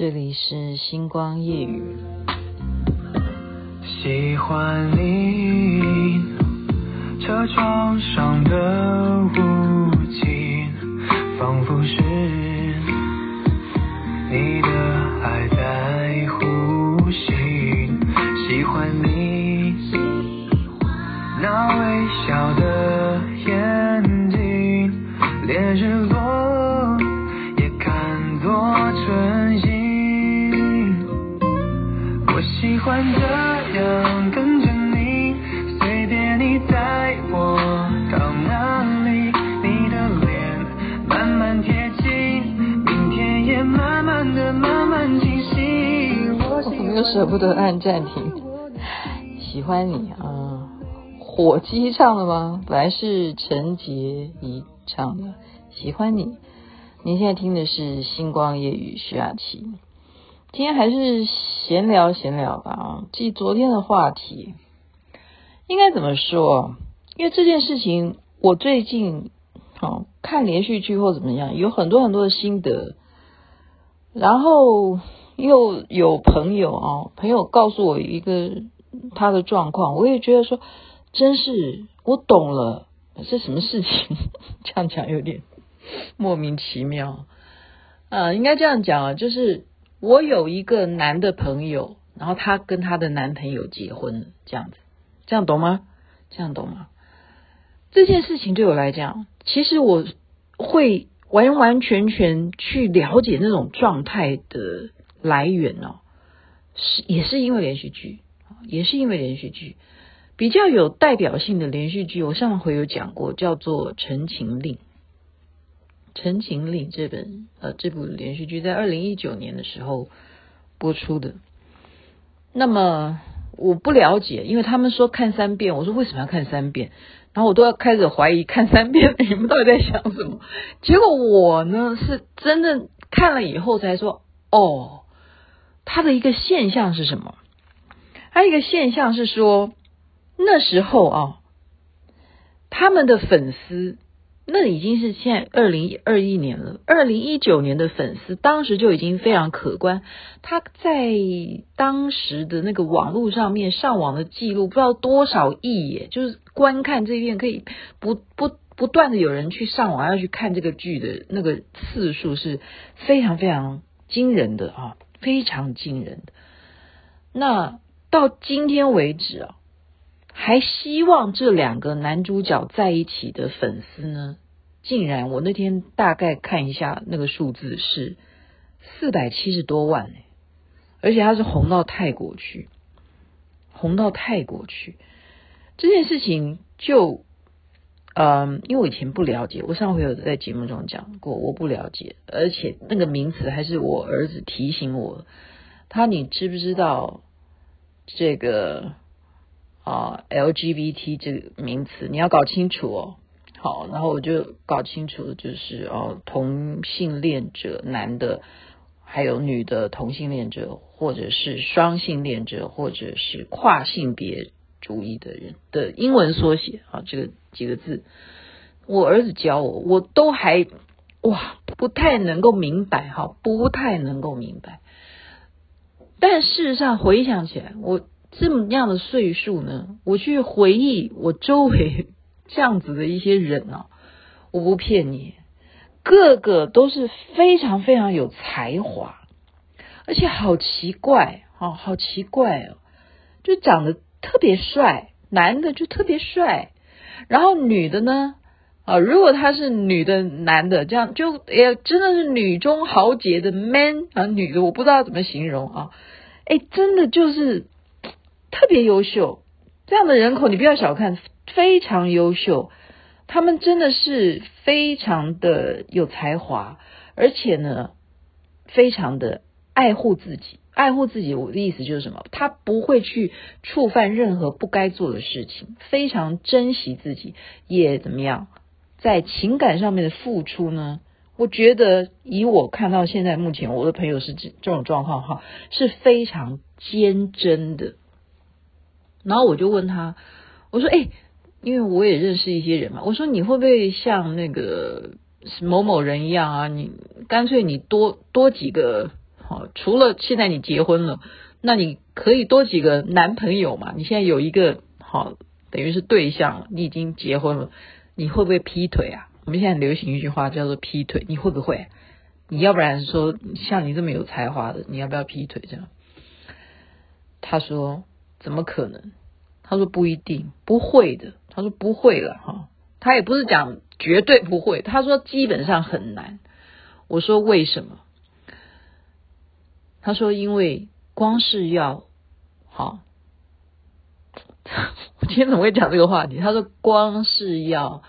这里是星光夜雨。喜欢你车窗上的雾欢这样跟着你，随便你带我到哪里，你的脸慢慢贴近，明天也慢慢的慢慢清晰。我怎么又舍不得按暂停？喜欢你啊，火鸡唱的吗？本来是陈洁仪唱的。喜欢你，您现在听的是星光夜语徐雅琪。今天还是闲聊闲聊吧啊，继昨天的话题，应该怎么说？因为这件事情，我最近哦看连续剧或怎么样，有很多很多的心得，然后又有朋友啊，朋友告诉我一个他的状况，我也觉得说，真是我懂了，是什么事情？这样讲有点莫名其妙啊，应该这样讲啊，就是。我有一个男的朋友，然后他跟他的男朋友结婚了，这样子，这样懂吗？这样懂吗？这件事情对我来讲，其实我会完完全全去了解那种状态的来源哦，是也是因为连续剧，也是因为连续剧比较有代表性的连续剧，我上回有讲过，叫做《陈情令》。《陈情令》这本呃这部连续剧在二零一九年的时候播出的。那么我不了解，因为他们说看三遍，我说为什么要看三遍？然后我都要开始怀疑看三遍你们到底在想什么？结果我呢是真的看了以后才说，哦，它的一个现象是什么？还有一个现象是说，那时候啊，他们的粉丝。那已经是现在二零二一年了，二零一九年的粉丝当时就已经非常可观。他在当时的那个网络上面上网的记录不知道多少亿耶，就是观看这一遍可以不不不断的有人去上网要去看这个剧的那个次数是非常非常惊人的啊，非常惊人的。那到今天为止啊。还希望这两个男主角在一起的粉丝呢，竟然我那天大概看一下那个数字是四百七十多万，而且他是红到泰国去，红到泰国去。这件事情就，嗯，因为我以前不了解，我上回有在节目中讲过，我不了解，而且那个名词还是我儿子提醒我，他你知不知道这个？啊，LGBT 这个名词你要搞清楚哦。好，然后我就搞清楚，就是哦，同性恋者，男的，还有女的同性恋者，或者是双性恋者，或者是跨性别主义的人的英文缩写啊，这个几个字，我儿子教我，我都还哇不太能够明白哈，不太能够明白。但事实上回想起来，我。这么样的岁数呢，我去回忆我周围这样子的一些人啊，我不骗你，个个都是非常非常有才华，而且好奇怪哦，好奇怪哦，就长得特别帅，男的就特别帅，然后女的呢，啊，如果他是女的男的，这样就也真的是女中豪杰的 man 啊，女的我不知道怎么形容啊，哎，真的就是。特别优秀，这样的人口你不要小看，非常优秀。他们真的是非常的有才华，而且呢，非常的爱护自己。爱护自己，我的意思就是什么？他不会去触犯任何不该做的事情，非常珍惜自己，也怎么样，在情感上面的付出呢？我觉得以我看到现在目前我的朋友是这这种状况哈，是非常坚贞的。然后我就问他，我说：“哎，因为我也认识一些人嘛，我说你会不会像那个某某人一样啊？你干脆你多多几个好，除了现在你结婚了，那你可以多几个男朋友嘛？你现在有一个好，等于是对象，你已经结婚了，你会不会劈腿啊？我们现在流行一句话叫做劈腿，你会不会？你要不然说像你这么有才华的，你要不要劈腿？这样？他说怎么可能？他说不一定，不会的。他说不会了哈，他也不是讲绝对不会，他说基本上很难。我说为什么？他说因为光是要好，我今天怎么会讲这个话题？他说光是要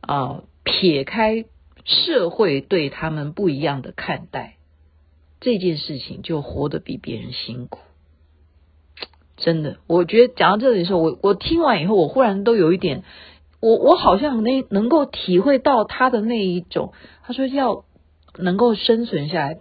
啊撇开社会对他们不一样的看待，这件事情就活得比别人辛苦。真的，我觉得讲到这里的时候，我我听完以后，我忽然都有一点，我我好像能能够体会到他的那一种。他说要能够生存下来，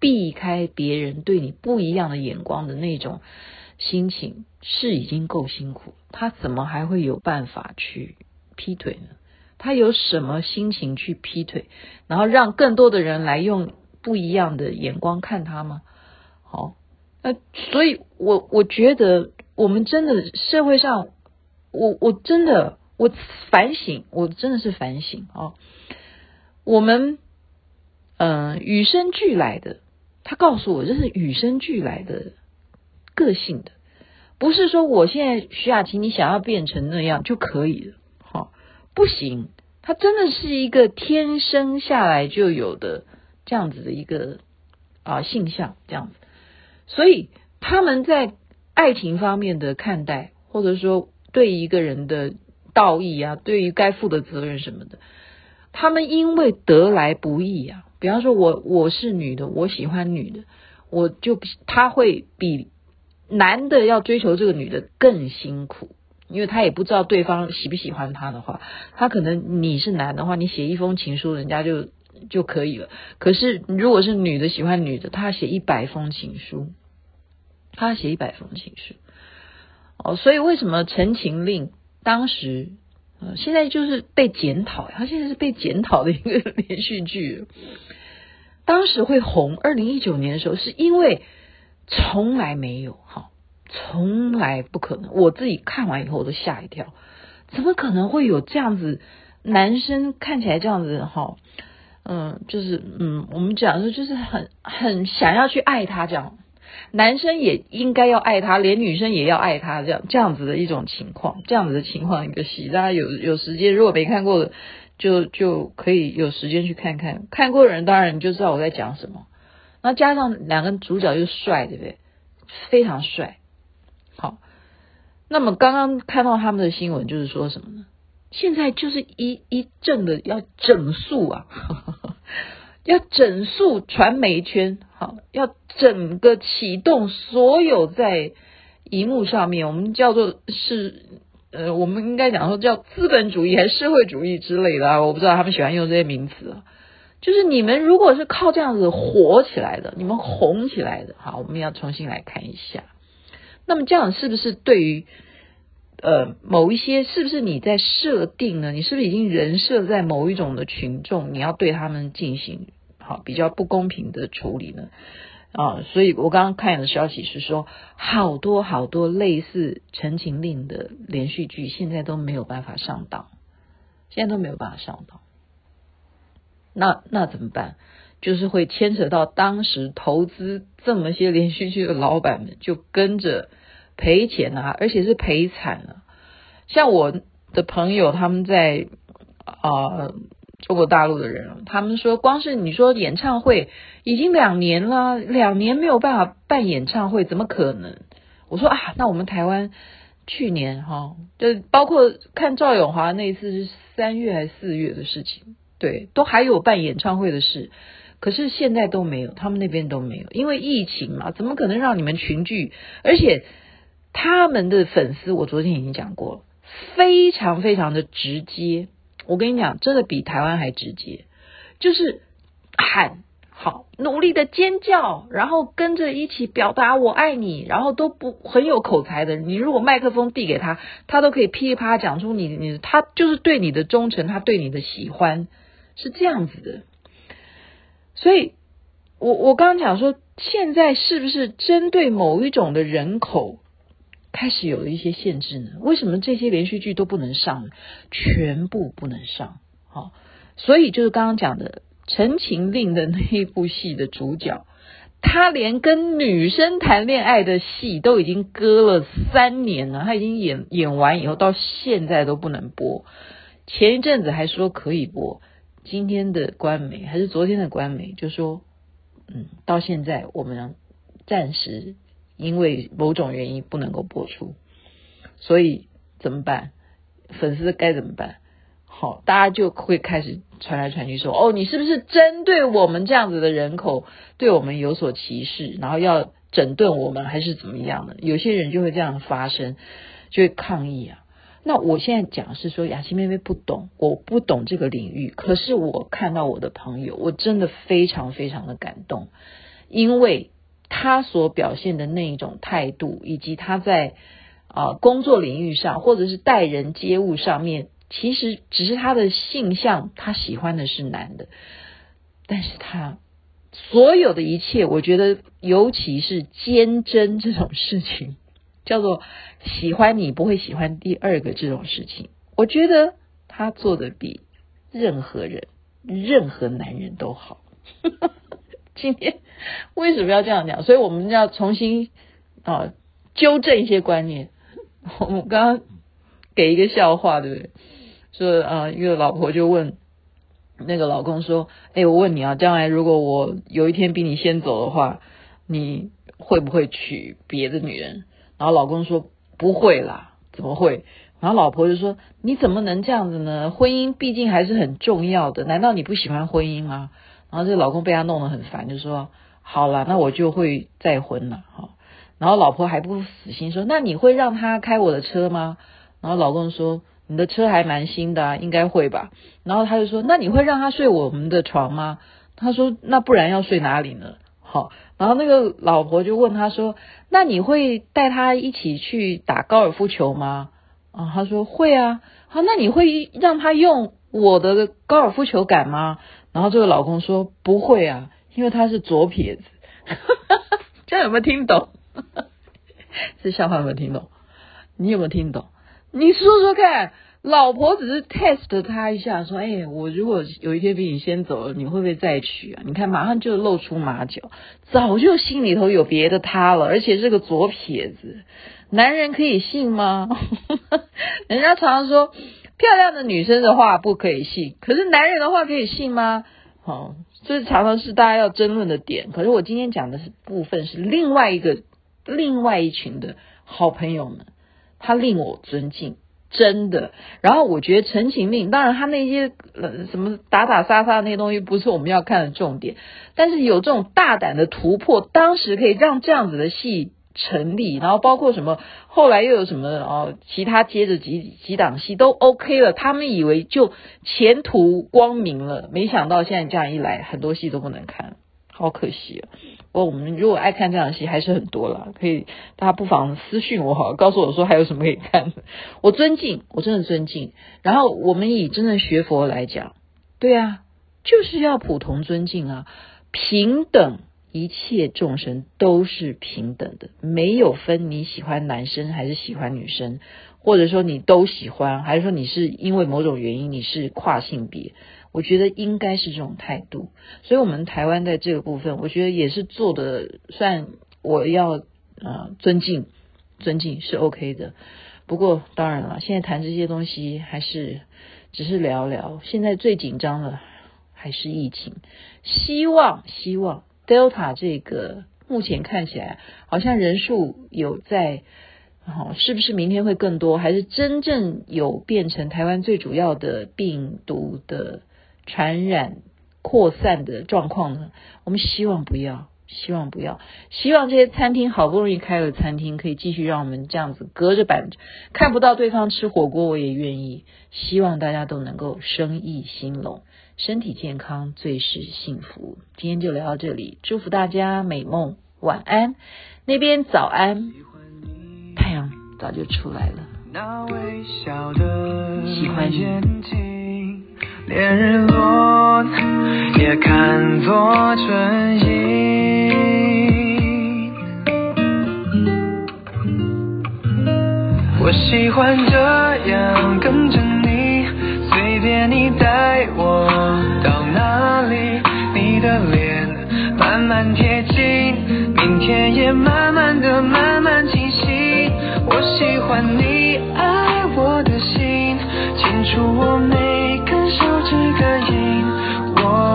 避开别人对你不一样的眼光的那种心情，是已经够辛苦。他怎么还会有办法去劈腿呢？他有什么心情去劈腿，然后让更多的人来用不一样的眼光看他吗？好。呃，所以我我觉得我们真的社会上，我我真的我反省，我真的是反省、哦。我们嗯、与生俱来的，他告诉我这是与生俱来的个性的，不是说我现在徐雅琪你想要变成那样就可以了，哈、哦，不行，他真的是一个天生下来就有的这样子的一个啊性向，这样子。所以他们在爱情方面的看待，或者说对一个人的道义啊，对于该负的责任什么的，他们因为得来不易啊，比方说我我是女的，我喜欢女的，我就他会比男的要追求这个女的更辛苦，因为他也不知道对方喜不喜欢他的话，他可能你是男的话，你写一封情书，人家就。就可以了。可是如果是女的喜欢女的，她写一百封情书，她写一百封情书。哦，所以为什么《陈情令》当时呃现在就是被检讨，它现在是被检讨的一个连续剧。当时会红，二零一九年的时候，是因为从来没有哈，从来不可能。我自己看完以后我都吓一跳，怎么可能会有这样子男生看起来这样子哈？嗯，就是嗯，我们讲说就是很很想要去爱他这样，男生也应该要爱他，连女生也要爱他这样这样子的一种情况，这样子的情况一个戏，大家有有时间如果没看过的，就就可以有时间去看看，看过的人当然你就知道我在讲什么。那加上两个主角又帅，对不对？非常帅。好，那么刚刚看到他们的新闻就是说什么呢？现在就是一一阵的要整肃啊，要整肃传媒圈，好，要整个启动所有在荧幕上面，我们叫做是呃，我们应该讲说叫资本主义还是社会主义之类的啊，我不知道他们喜欢用这些名词啊。就是你们如果是靠这样子火起来的，你们红起来的，好，我们要重新来看一下。那么这样是不是对于？呃，某一些是不是你在设定呢？你是不是已经人设在某一种的群众？你要对他们进行好比较不公平的处理呢？啊，所以我刚刚看的消息是说，好多好多类似《陈情令》的连续剧现在都没有办法上档，现在都没有办法上档。那那怎么办？就是会牵扯到当时投资这么些连续剧的老板们，就跟着。赔钱啊，而且是赔惨了。像我的朋友，他们在啊、中国大陆的人，他们说，光是你说演唱会已经两年了，两年没有办法办演唱会，怎么可能？我说啊，那我们台湾去年哈，就包括看赵永华那一次是三月还是四月的事情，对，都还有办演唱会的事，可是现在都没有，他们那边都没有，因为疫情嘛，怎么可能让你们群聚？而且。他们的粉丝，我昨天已经讲过了，非常非常的直接。我跟你讲，真的比台湾还直接，就是喊好，努力的尖叫，然后跟着一起表达我爱你，然后都不很有口才的。你如果麦克风递给他，他都可以噼里啪啦讲出你你他就是对你的忠诚，他对你的喜欢是这样子的。所以我我刚刚讲说，现在是不是针对某一种的人口开始有了一些限制呢？为什么这些连续剧都不能上？全部不能上。好，所以就是刚刚讲的《陈情令》的那一部戏的主角，他连跟女生谈恋爱的戏都已经搁了三年了，他已经演演完以后到现在都不能播。前一阵子还说可以播，今天的官媒还是昨天的官媒就说，嗯，到现在我们暂时因为某种原因不能够播出，所以怎么办？粉丝该怎么办？好，大家就会开始传来传去说，哦，你是不是针对我们这样子的人口，对我们有所歧视，然后要整顿我们，还是怎么样的？有些人就会这样发声，就会抗议啊。那我现在讲是说，雅琪妹妹不懂，我不懂这个领域。可是我看到我的朋友，我真的非常非常的感动，因为他所表现的那一种态度，以及他在啊、工作领域上，或者是待人接物上面，其实只是他的性向，他喜欢的是男的，但是他所有的一切，我觉得尤其是坚贞这种事情。叫做喜欢你不会喜欢第二个这种事情，我觉得他做的比任何人、任何男人都好。今天为什么要这样讲？所以我们要重新啊纠正一些观念。我们刚刚给一个笑话，对不对？说啊，一个老婆就问那个老公说：“哎，我问你啊，将来如果我有一天比你先走的话，你会不会娶别的女人？”然后老公说不会啦，怎么会？然后老婆就说你怎么能这样子呢？婚姻毕竟还是很重要的，难道你不喜欢婚姻吗？然后这老公被他弄得很烦，就说好了，那我就会再婚了哈。然后老婆还不死心说那你会让他开我的车吗？然后老公说你的车还蛮新的啊，应该会吧。然后他就说那你会让他睡我们的床吗？他说那不然要睡哪里呢？好，然后那个老婆就问他说：“那你会带他一起去打高尔夫球吗？”啊，他说会啊。好，那你会让他用我的高尔夫球杆吗？然后这个老公说不会啊，因为他是左撇子。这样有没有听懂？这笑话有没有听懂？你有没有听懂？你说说看。老婆只是 test 他一下，说：“哎，我如果有一天比你先走了，你会不会再娶啊？”你看，马上就露出马脚，早就心里头有别的他了，而且是个左撇子，男人可以信吗？人家常常说，漂亮的女生的话不可以信，可是男人的话可以信吗？哦，这常常是大家要争论的点。可是我今天讲的是部分是另外一个另外一群的好朋友们，他令我尊敬。真的，然后我觉得《陈情令》，当然他那些呃什么打打杀杀那些东西不是我们要看的重点，但是有这种大胆的突破，当时可以让这样子的戏成立，然后包括什么后来又有什么哦，其他接着几几档戏都 OK 了，他们以为就前途光明了，没想到现在这样一来，很多戏都不能看。好可惜啊！我们如果爱看这样的戏，还是很多啦。可以大家不妨私讯我好，告诉我说还有什么可以看的。我尊敬，我真的尊敬。然后我们以真正学佛来讲，对啊，就是要普通尊敬啊，平等，一切众生都是平等的，没有分你喜欢男生还是喜欢女生，或者说你都喜欢，还是说你是因为某种原因你是跨性别。我觉得应该是这种态度，所以，我们台湾在这个部分，我觉得也是做的算我要呃尊敬，尊敬是 OK 的。不过，当然了，现在谈这些东西还是只是聊聊。现在最紧张的还是疫情，希望希望 Delta 这个目前看起来好像人数有在，哦，是不是明天会更多？还是真正有变成台湾最主要的病毒的？传染扩散的状况呢？我们希望不要，希望不要，希望这些餐厅好不容易开了餐厅，可以继续让我们这样子隔着板看不到对方吃火锅，我也愿意。希望大家都能够生意兴隆，身体健康最是幸福。今天就聊到这里，祝福大家美梦，晚安。那边早安，太阳早就出来了。那微笑的喜欢你。连日落也看作春意。我喜欢这样跟着你，随便你带我到哪里，你的脸慢慢贴近，明天也慢慢的慢慢清晰。我喜欢你爱我的心，清楚我每。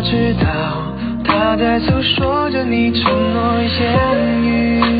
我知道他在诉说着你承诺言语。